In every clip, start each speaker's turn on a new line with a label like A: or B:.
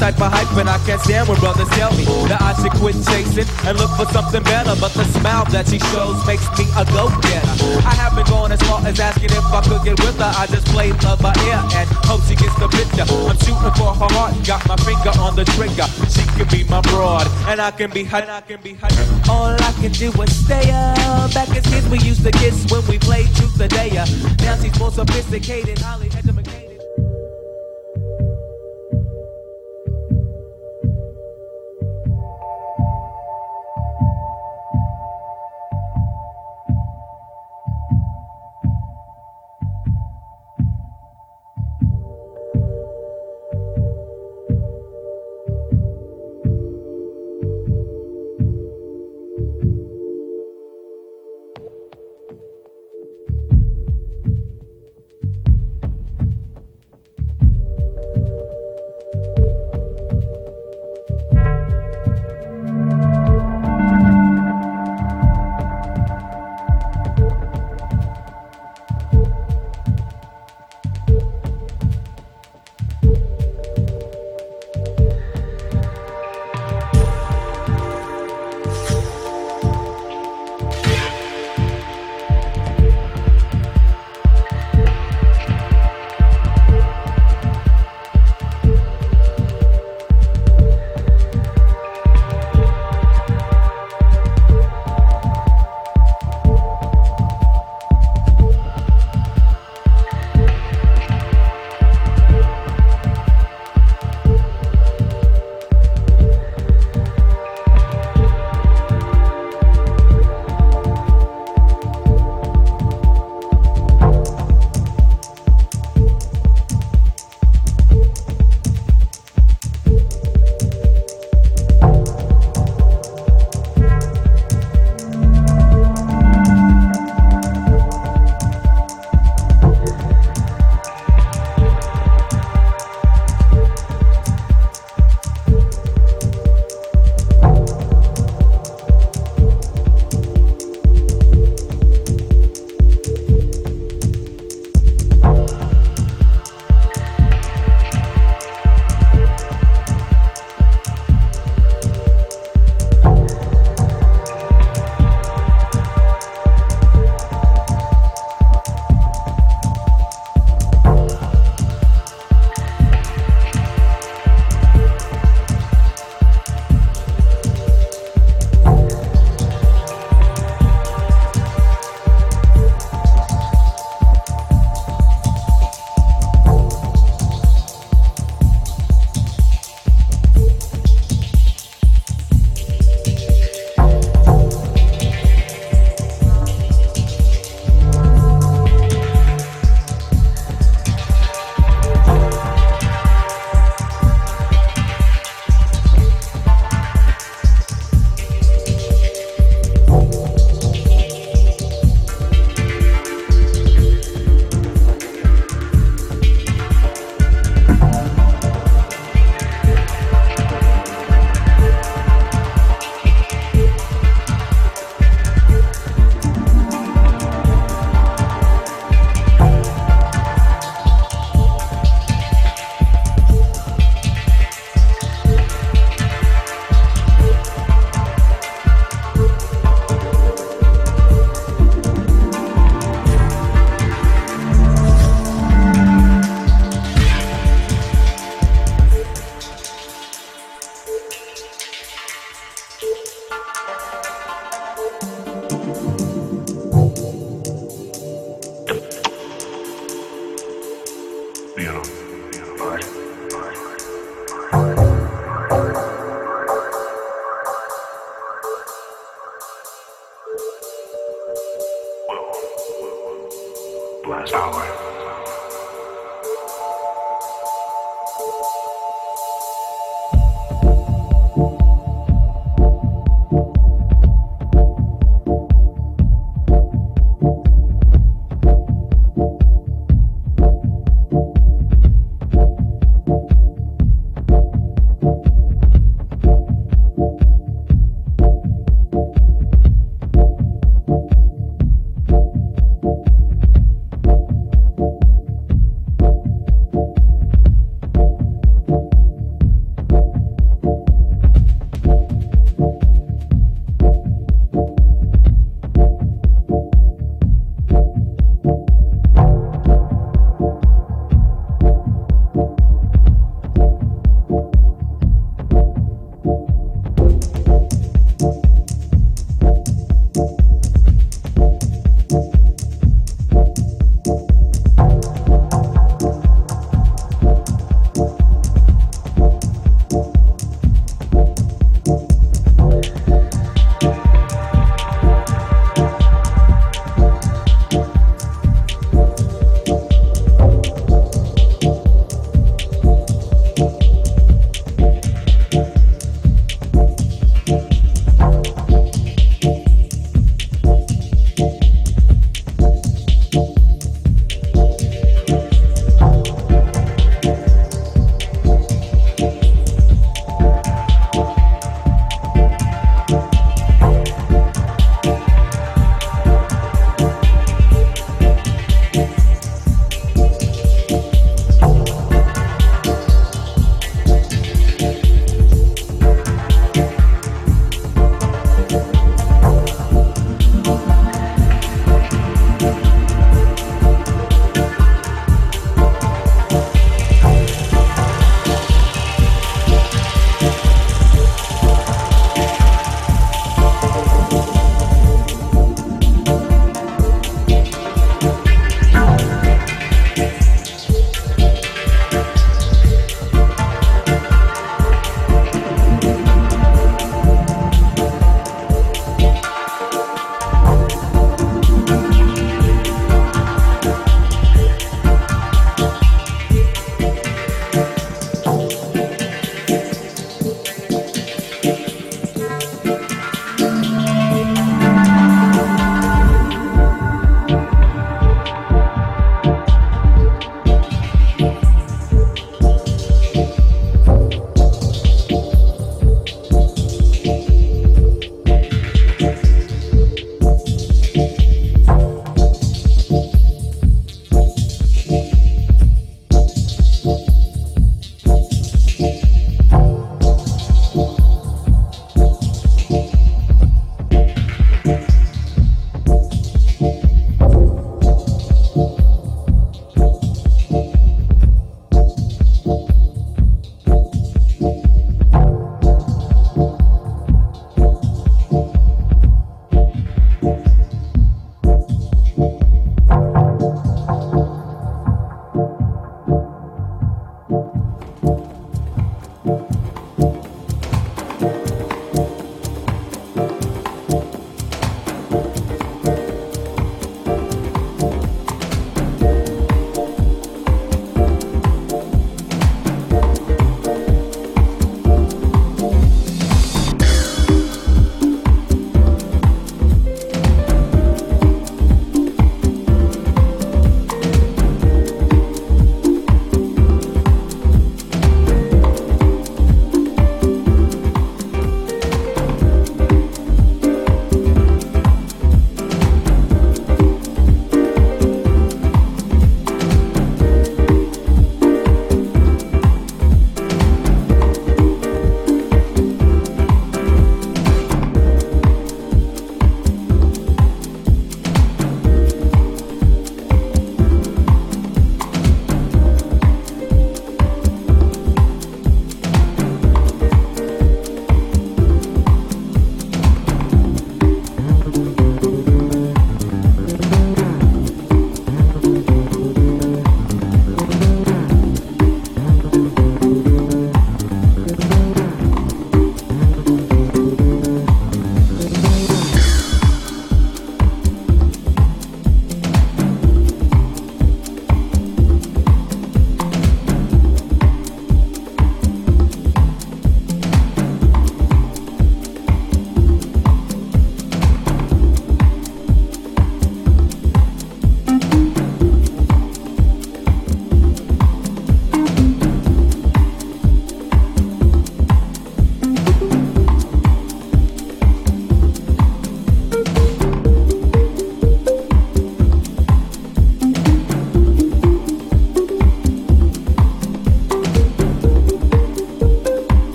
A: type of hype, and I can't stand when brothers tell me that I should quit chasing and look for something better. But the smile that she shows makes me a go-getter. I haven't gone as far as asking if I could get with her. I just play love by ear and hope she gets the picture. I'm shooting for her heart, got my finger on the trigger. She can be my broad, and I can be. And I can be her. All I can do is stay up. Back as kids, we used to kiss when we played truth or dare. Now she's more sophisticated,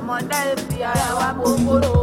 A: ọmọ dẹ́ẹ̀bì ara wa gbogbo.